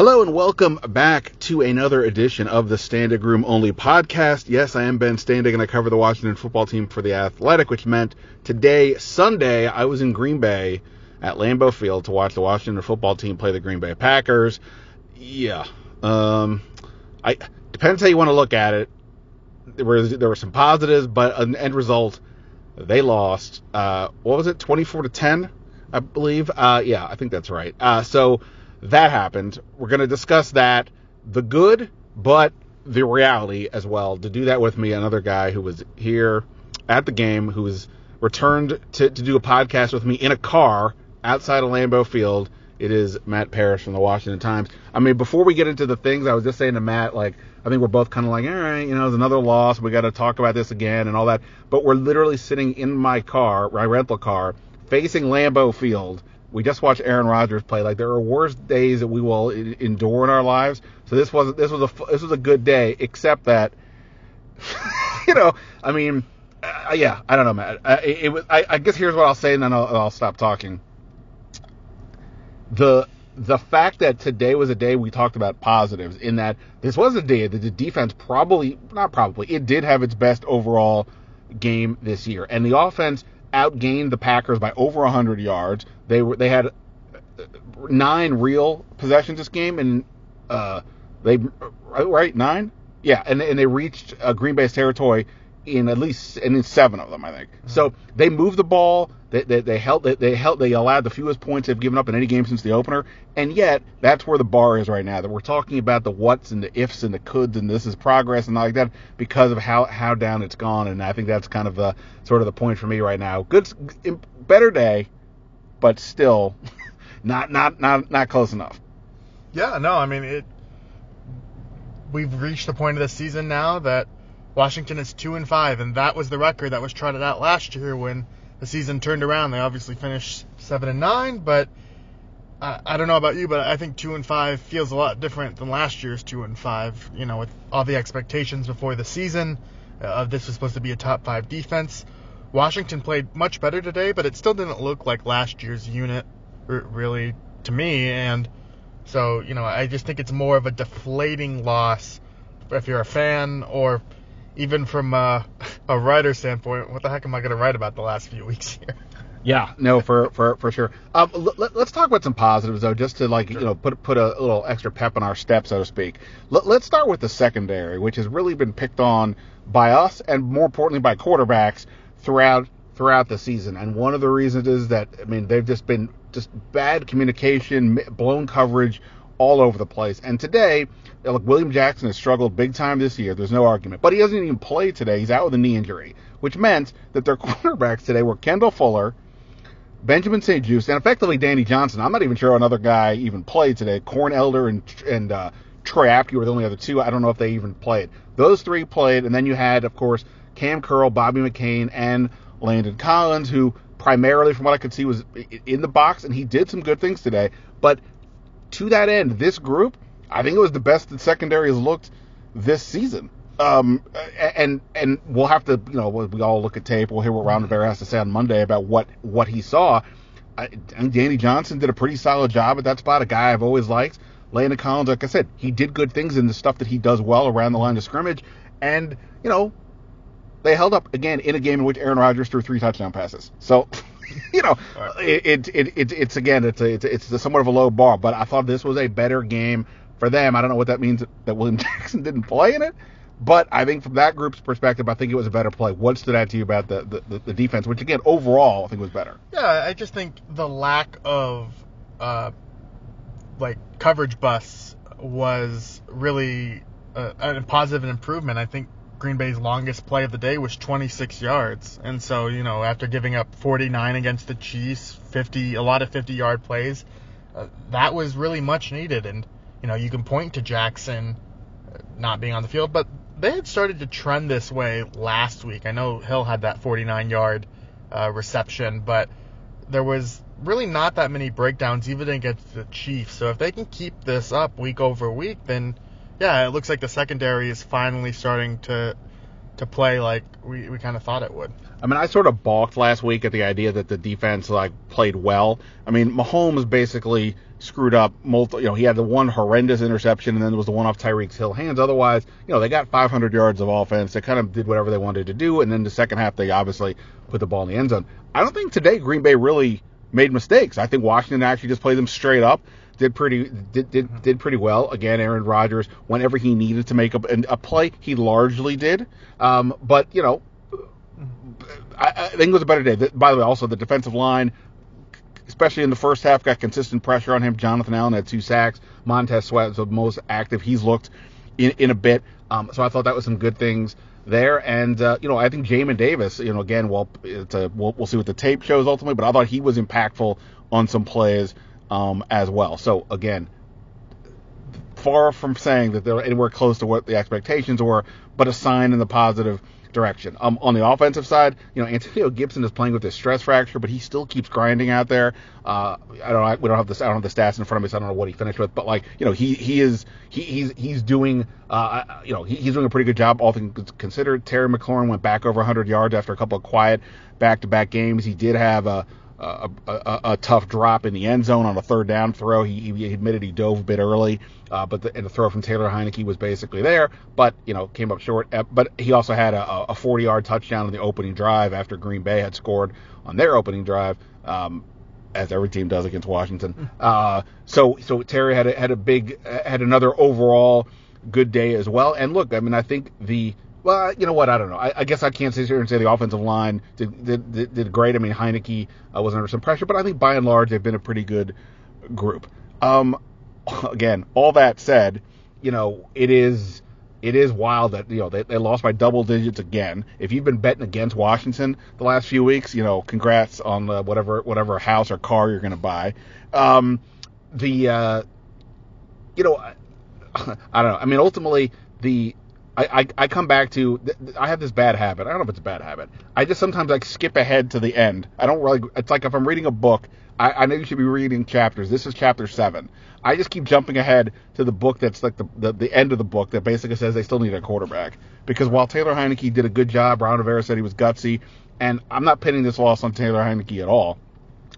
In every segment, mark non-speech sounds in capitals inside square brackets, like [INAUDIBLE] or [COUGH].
Hello and welcome back to another edition of the Standig Room Only podcast. Yes, I am Ben Standig and I cover the Washington football team for The Athletic, which meant today, Sunday, I was in Green Bay at Lambeau Field to watch the Washington football team play the Green Bay Packers. Yeah, um, I depends how you want to look at it. There was there were some positives, but an end result, they lost. Uh, what was it, 24 to 10, I believe? Uh, yeah, I think that's right. Uh, so that happened. We're going to discuss that, the good, but the reality as well. To do that with me, another guy who was here at the game, who was returned to, to do a podcast with me in a car outside of Lambeau Field. It is Matt Paras from the Washington Times. I mean, before we get into the things, I was just saying to Matt, like, I think we're both kind of like, all right, you know, it's another loss. We got to talk about this again and all that. But we're literally sitting in my car, my rental car, facing Lambeau Field we just watched Aaron Rodgers play. Like there are worse days that we will endure in our lives. So this was this was a this was a good day, except that, [LAUGHS] you know, I mean, uh, yeah, I don't know, Matt. Uh, it, it, was. I, I, guess here's what I'll say, and then I'll, I'll stop talking. The the fact that today was a day we talked about positives in that this was a day that the defense probably not probably it did have its best overall game this year, and the offense outgained the Packers by over 100 yards. They were they had uh, nine real possessions this game, and uh, they right nine, yeah, and and they reached uh, Green Bay's territory in at least and in seven of them, I think. Mm-hmm. So they moved the ball. They, they, they held they, they held they allowed the fewest points they've given up in any game since the opener, and yet that's where the bar is right now. That we're talking about the whats and the ifs and the coulds and this is progress and all like that because of how how down it's gone. And I think that's kind of the sort of the point for me right now. Good, better day, but still [LAUGHS] not not not not close enough. Yeah, no, I mean it. We've reached the point of the season now that Washington is two and five, and that was the record that was trotted out last year when the season turned around. They obviously finished seven and nine, but I, I don't know about you, but I think two and five feels a lot different than last year's two and five. You know, with all the expectations before the season uh, of this was supposed to be a top five defense. Washington played much better today, but it still didn't look like last year's unit, really, to me. And so, you know, I just think it's more of a deflating loss if you're a fan or even from uh, [LAUGHS] a writer standpoint, what the heck am I going to write about the last few weeks [LAUGHS] here? Yeah, no, for for for sure. Um, let, us talk about some positives though, just to like sure. you know put put a little extra pep in our step, so to speak. Let, let's start with the secondary, which has really been picked on by us and more importantly by quarterbacks throughout throughout the season. And one of the reasons is that I mean they've just been just bad communication, blown coverage all over the place. And today Look, William Jackson has struggled big time this year. There's no argument. But he doesn't even play today. He's out with a knee injury, which meant that their [LAUGHS] quarterbacks today were Kendall Fuller, Benjamin St-Juste, and effectively Danny Johnson. I'm not even sure another guy even played today. Corn Elder and and uh, Apke were the only other two. I don't know if they even played. Those three played, and then you had, of course, Cam Curl, Bobby McCain, and Landon Collins, who primarily, from what I could see, was in the box, and he did some good things today. But to that end, this group I think it was the best that secondary has looked this season. Um, and and we'll have to, you know, we all look at tape. We'll hear what Ron Rivera has to say on Monday about what what he saw. I, Danny Johnson did a pretty solid job at that spot. A guy I've always liked. Landon Collins, like I said, he did good things in the stuff that he does well around the line of scrimmage. And you know, they held up again in a game in which Aaron Rodgers threw three touchdown passes. So, [LAUGHS] [LAUGHS] you know, right. it, it, it, it's again it's a, it's a, it's a somewhat of a low bar, but I thought this was a better game for them. I don't know what that means that William [LAUGHS] Jackson didn't play in it, but I think from that group's perspective, I think it was a better play. What stood out to you about the, the, the defense, which again, overall, I think was better? Yeah, I just think the lack of uh, like coverage busts was really a, a positive improvement. I think Green Bay's longest play of the day was 26 yards. And so, you know, after giving up 49 against the Chiefs, 50, a lot of 50 yard plays, uh, that was really much needed. And you know, you can point to Jackson uh, not being on the field, but they had started to trend this way last week. I know Hill had that 49 yard uh, reception, but there was really not that many breakdowns even against the Chiefs. So if they can keep this up week over week, then yeah, it looks like the secondary is finally starting to to play like we, we kind of thought it would. I mean, I sort of balked last week at the idea that the defense like played well. I mean, Mahomes basically screwed up multi. You know, he had the one horrendous interception, and then there was the one off Tyreek Hill hands. Otherwise, you know, they got 500 yards of offense. They kind of did whatever they wanted to do, and then the second half they obviously put the ball in the end zone. I don't think today Green Bay really made mistakes. I think Washington actually just played them straight up. Did pretty did did, did pretty well. Again, Aaron Rodgers, whenever he needed to make a, a play, he largely did. Um, but you know, I, I, think it was a better day. By the way, also the defensive line, especially in the first half, got consistent pressure on him. Jonathan Allen had two sacks. Montez Sweat was the most active he's looked in, in a bit. Um, so I thought that was some good things there. And uh, you know, I think Jamin Davis, you know, again, well, it's a, we'll, we'll see what the tape shows ultimately, but I thought he was impactful on some plays um, as well. So again, far from saying that they're anywhere close to what the expectations were, but a sign in the positive direction. Um, on the offensive side, you know, Antonio Gibson is playing with a stress fracture, but he still keeps grinding out there. Uh, I don't, we don't have this, I don't have the stats in front of me, so I don't know what he finished with, but like, you know, he he is he, he's he's doing, uh, you know, he, he's doing a pretty good job, all things considered. Terry McLaurin went back over 100 yards after a couple of quiet back-to-back games. He did have a a, a, a, tough drop in the end zone on a third down throw. He, he admitted he dove a bit early, uh, but the, and the throw from Taylor Heinicke was basically there, but you know came up short. Uh, but he also had a, a 40-yard touchdown in the opening drive after Green Bay had scored on their opening drive, um, as every team does against Washington. Hmm. Uh, so so Terry had a, had a big had another overall good day as well. And look, I mean, I think the well, you know what? I don't know. I, I, guess I can't sit here and say the offensive line did did, did, great. I mean, Heinicke uh, was under some pressure, but I think by and large they've been a pretty good group. Um, [LAUGHS] again, all that said, you know, it is it is wild that you know they, they lost by double digits again. If you've been betting against Washington the last few weeks, you know, congrats on uh, whatever whatever house or car you're going to buy. Um, the uh, you know, I, [LAUGHS] I don't know. I mean, ultimately the I, I, I come back to I have this bad habit. I don't know if it's a bad habit. I just sometimes like skip ahead to the end. I don't really. It's like if I'm reading a book, I, I know you should be reading chapters. This is chapter seven. I just keep jumping ahead to the book that's like the, the, the end of the book that basically says they still need a quarterback. Because while Taylor Heinicke did a good job, Ron Rivera said he was gutsy, and I'm not pinning this loss on Taylor Heinicke at all.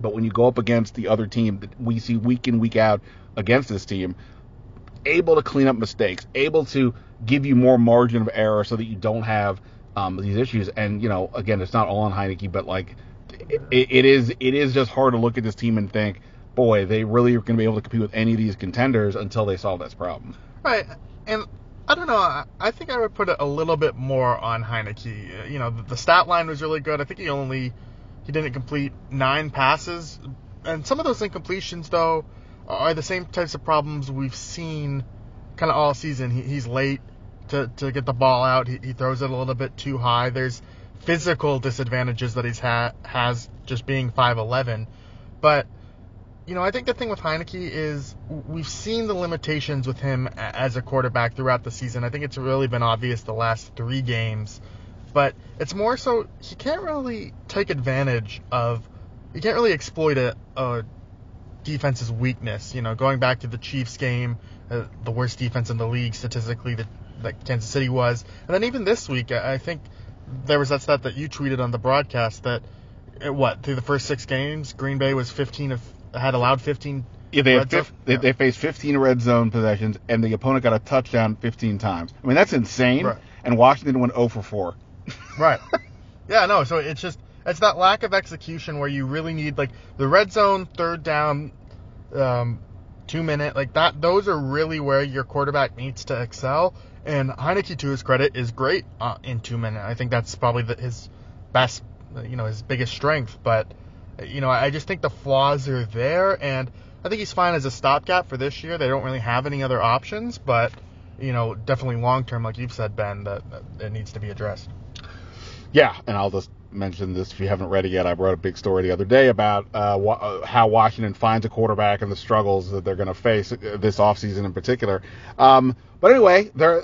But when you go up against the other team that we see week in week out against this team, able to clean up mistakes, able to give you more margin of error so that you don't have um, these issues. And you know, again, it's not all on Heinicke, but like it, it is it is just hard to look at this team and think, boy, they really are going to be able to compete with any of these contenders until they solve this problem. Right, and I don't know. I think I would put it a little bit more on Heinicke. You know, the stat line was really good. I think he only he didn't complete nine passes, and some of those incompletions though are the same types of problems we've seen kind of all season. He, he's late to, to get the ball out. He, he throws it a little bit too high. There's physical disadvantages that he's ha- has just being 5'11. But, you know, I think the thing with Heinicke is we've seen the limitations with him as a quarterback throughout the season. I think it's really been obvious the last three games. But it's more so he can't really take advantage of, he can't really exploit a, a defense's weakness. You know, going back to the Chiefs game, uh, the worst defense in the league statistically that, that Kansas City was, and then even this week, I think there was that stat that you tweeted on the broadcast that uh, what through the first six games, Green Bay was 15 of had allowed 15. Yeah, they, fif- they, yeah. they faced 15 red zone possessions, and the opponent got a touchdown 15 times. I mean, that's insane. Right. And Washington went 0 for 4. [LAUGHS] right. Yeah, no. So it's just it's that lack of execution where you really need like the red zone, third down, um, two minute like that. Those are really where your quarterback needs to excel. And Heinicke, to his credit, is great uh, in two minute. I think that's probably the, his best, you know, his biggest strength. But you know, I just think the flaws are there, and I think he's fine as a stopgap for this year. They don't really have any other options, but you know, definitely long term, like you've said, Ben, that, that it needs to be addressed. Yeah, and I'll just mention this if you haven't read it yet. I wrote a big story the other day about uh, uh, how Washington finds a quarterback and the struggles that they're going to face uh, this offseason in particular. Um, but anyway, there.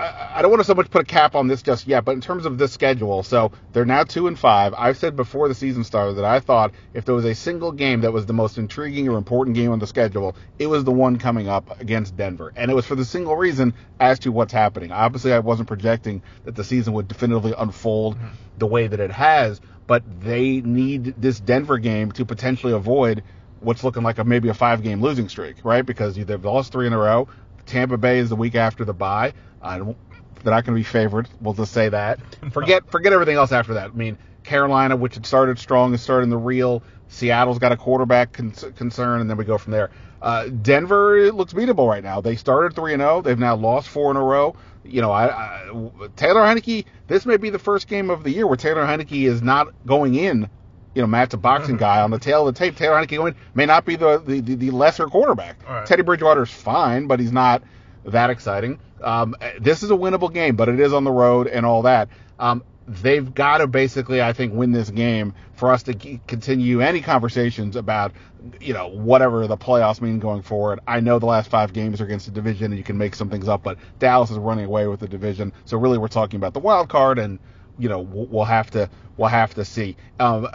I, I don't want to so much put a cap on this just yet, but in terms of this schedule, so they're now two and five. I've said before the season started that I thought if there was a single game that was the most intriguing or important game on the schedule, it was the one coming up against Denver, and it was for the single reason as to what's happening. Obviously, I wasn't projecting that the season would definitively unfold mm-hmm. the way that it has, but they need this Denver game to potentially avoid what's looking like a maybe a five game losing streak, right? Because they've lost three in a row. Tampa Bay is the week after the bye. I don't, they're not going to be favored. We'll just say that. Forget forget everything else after that. I mean, Carolina, which had started strong, is starting the real. Seattle's got a quarterback con- concern, and then we go from there. Uh, Denver looks beatable right now. They started three and zero. Oh. They've now lost four in a row. You know, I, I, Taylor Heinicke. This may be the first game of the year where Taylor Heinicke is not going in. You know, Matt's a boxing guy on the tale of the tape. Taylor going may not be the the, the lesser quarterback. Right. Teddy Bridgewater's fine, but he's not that exciting. Um, this is a winnable game, but it is on the road and all that. Um, they've got to basically, I think, win this game for us to continue any conversations about, you know, whatever the playoffs mean going forward. I know the last five games are against the division, and you can make some things up, but Dallas is running away with the division. So really, we're talking about the wild card, and you know, we'll have to we'll have to see. Um,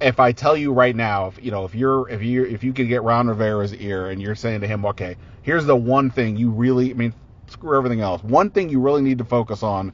if I tell you right now, if you know, if you're if you if you could get Ron Rivera's ear and you're saying to him, okay, here's the one thing you really, I mean, screw everything else. One thing you really need to focus on,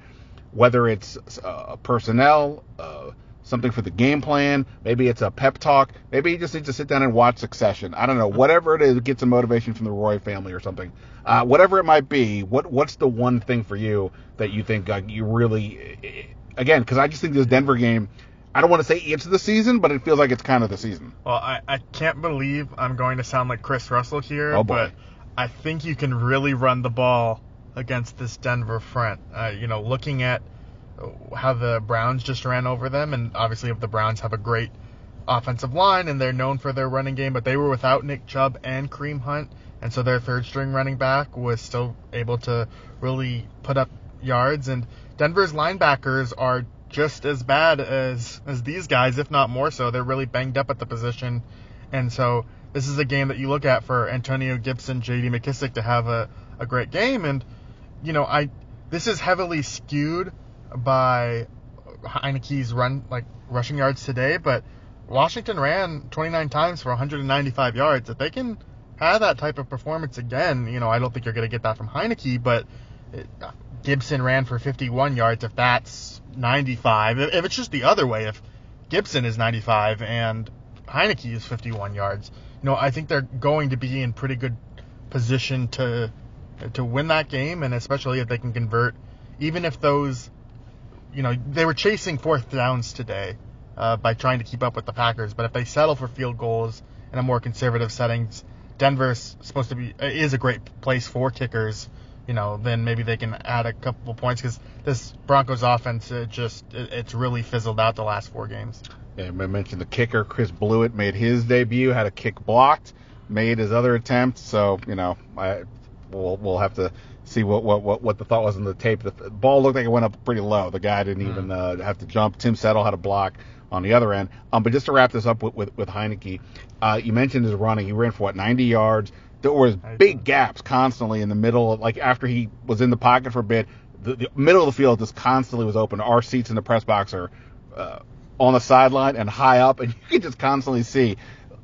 whether it's uh, personnel, uh, something for the game plan, maybe it's a pep talk, maybe you just need to sit down and watch Succession. I don't know, whatever it is, get some motivation from the Roy family or something. Uh, whatever it might be, what what's the one thing for you that you think uh, you really, again, because I just think this Denver game. I don't want to say it's the season, but it feels like it's kind of the season. Well, I, I can't believe I'm going to sound like Chris Russell here, oh, but I think you can really run the ball against this Denver front. Uh, you know, looking at how the Browns just ran over them, and obviously if the Browns have a great offensive line and they're known for their running game, but they were without Nick Chubb and Kareem Hunt, and so their third string running back was still able to really put up yards. And Denver's linebackers are just as bad as as these guys, if not more so. They're really banged up at the position, and so this is a game that you look at for Antonio Gibson, J.D. McKissic to have a, a great game. And, you know, I this is heavily skewed by Heinicke's run, like rushing yards today, but Washington ran 29 times for 195 yards. If they can have that type of performance again, you know, I don't think you're going to get that from Heinicke, but it, Gibson ran for 51 yards. If that's 95, if, if it's just the other way, if Gibson is 95 and Heinicke is 51 yards, you know, I think they're going to be in pretty good position to to win that game, and especially if they can convert, even if those, you know, they were chasing fourth downs today uh, by trying to keep up with the Packers, but if they settle for field goals in a more conservative settings, Denver's supposed to be is a great place for kickers. You know, then maybe they can add a couple points because this Broncos offense it just it, it's really fizzled out the last four games. Yeah, I mentioned the kicker, Chris Blewitt, made his debut, had a kick blocked, made his other attempt. So, you know, I, we'll, we'll have to see what, what, what, what the thought was in the tape. The ball looked like it went up pretty low. The guy didn't mm. even uh, have to jump. Tim Settle had a block on the other end. Um, but just to wrap this up with, with, with Heinicke, uh, you mentioned his running. He ran for what, 90 yards? There was big gaps constantly in the middle. Like after he was in the pocket for a bit, the, the middle of the field just constantly was open. Our seats in the press box are uh, on the sideline and high up, and [LAUGHS] you can just constantly see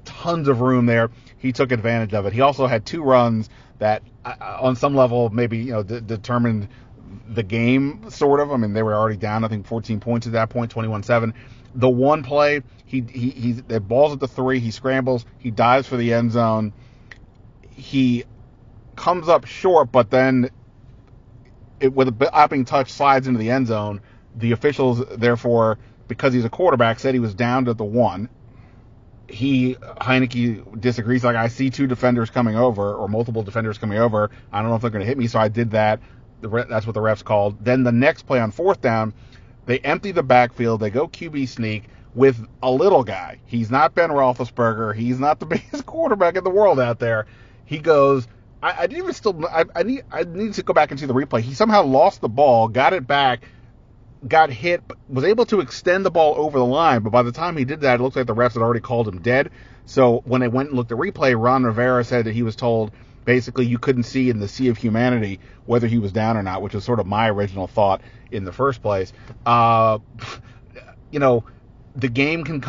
tons of room there. He took advantage of it. He also had two runs that, uh, on some level, maybe you know d- determined the game, sort of. I mean, they were already down, I think, 14 points at that point, 21-7. The one play, he he he, the ball's at the three. He scrambles, he dives for the end zone. He comes up short, but then it, with a bopping touch slides into the end zone. The officials therefore because he's a quarterback, said he was down to the one. He Heinicke disagrees. Like I see two defenders coming over, or multiple defenders coming over. I don't know if they're going to hit me, so I did that. The, that's what the refs called. Then the next play on fourth down, they empty the backfield. They go QB sneak with a little guy. He's not Ben Roethlisberger. He's not the [LAUGHS] biggest quarterback in the world out there. He goes. I, I didn't even still. I, I need. I need to go back and see the replay. He somehow lost the ball, got it back, got hit, was able to extend the ball over the line, but by the time he did that, it looked like the refs had already called him dead. So when they went and looked at replay, Ron Rivera said that he was told basically you couldn't see in the sea of humanity whether he was down or not, which was sort of my original thought in the first place. Uh, [LAUGHS] you know, the game can.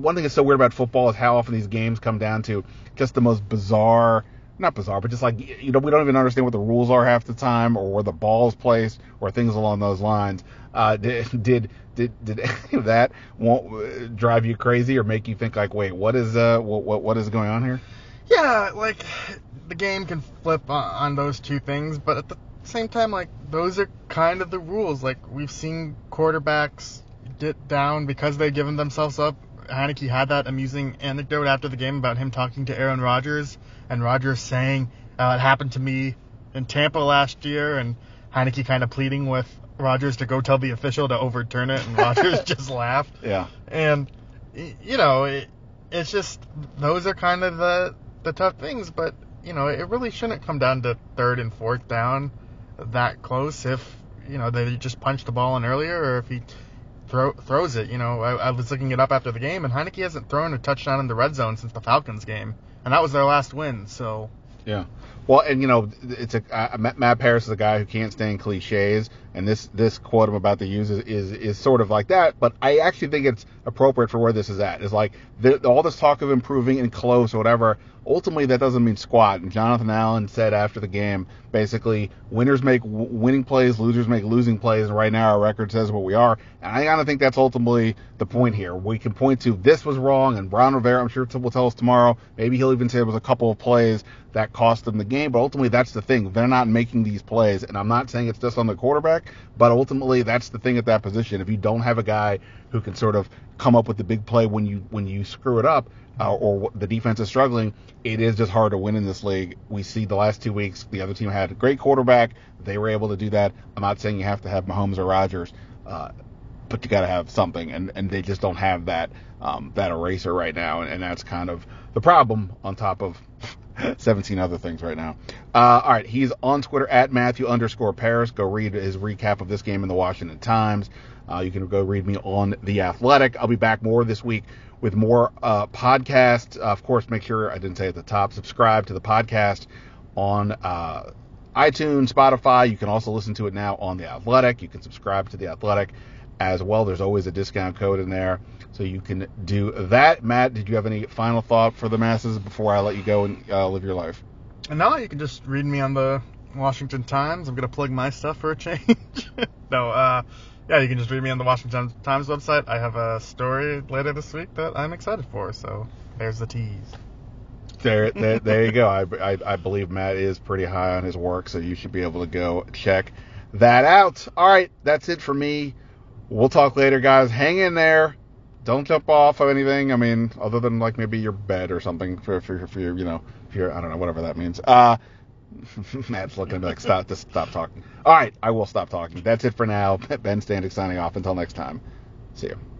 One thing that's so weird about football is how often these games come down to just the most bizarre not bizarre, but just like you know, we don't even understand what the rules are half the time, or where the ball's placed, or things along those lines. Uh, [LAUGHS] did did did did any of that won't uh, drive you crazy or make you think like, wait, what is uh what what, what is going on here? Yeah, like the game can flip on, on those two things, but at the same time, like those are kind of the rules. Like we've seen quarterbacks get down because they've given themselves up. Heinicke had that amusing anecdote after the game about him talking to Aaron Rodgers and Rodgers saying uh, it happened to me in Tampa last year, and Heinicke kind of pleading with Rodgers to go tell the official to overturn it, and Rodgers [LAUGHS] just laughed. Yeah. And you know, it, it's just those are kind of the the tough things, but you know, it really shouldn't come down to third and fourth down that close if you know they just punched the ball in earlier or if he throw, throws it. You know, I, I was looking it up after the game, and Heinicke hasn't thrown a touchdown in the red zone since the Falcons game and that was their last win. So yeah. Well, and you know, it's a uh, Matt Paras is a guy who can't stand cliches, and this this quote I'm about to use is, is is sort of like that. But I actually think it's appropriate for where this is at. It's like the, all this talk of improving and close or whatever. Ultimately, that doesn't mean squat. And Jonathan Allen said after the game, basically, winners make w- winning plays, losers make losing plays. And right now, our record says what we are. And I kind of think that's ultimately the point here. We can point to this was wrong, and Ron Rivera, I'm sure, will tell us tomorrow. Maybe he'll even say it was a couple of plays that cost them the game. But ultimately, that's the thing. They're not making these plays. And I'm not saying it's just on the quarterback, but ultimately, that's the thing at that position. If you don't have a guy who can sort of come up with the big play when you when you screw it up, uh, or the defense is struggling, it is just hard to win in this league. We see the last two weeks, the other team had a great quarterback. They were able to do that. I'm not saying you have to have Mahomes or Rodgers, uh, but you got to have something, and, and they just don't have that um, that eraser right now, and, and that's kind of the problem on top of [LAUGHS] 17 other things right now. Uh, all right, he's on Twitter at Matthew underscore Paras. Go read his recap of this game in the Washington Times. Uh, you can go read me on The Athletic. I'll be back more this week with more uh, podcasts. Uh, of course, make sure I didn't say at the top, subscribe to the podcast on uh, iTunes, Spotify. You can also listen to it now on The Athletic. You can subscribe to The Athletic as well. There's always a discount code in there. So you can do that. Matt, did you have any final thought for the masses before I let you go and uh, live your life? No, you can just read me on the Washington Times. I'm going to plug my stuff for a change. [LAUGHS] no, uh, yeah, you can just read me on the Washington Times website. I have a story later this week that I'm excited for, so there's the tease. There, [LAUGHS] there, there you go. I, I, I believe Matt is pretty high on his work, so you should be able to go check that out. All right, that's it for me. We'll talk later, guys. Hang in there. Don't jump off of anything. I mean, other than like maybe your bed or something for for, for your, you know, if you're, I don't know, whatever that means. Uh, [LAUGHS] Matt's looking at me like, stop, just stop talking. All right, I will stop talking. That's it for now. [LAUGHS] Ben Standig signing off. Until next time. See you.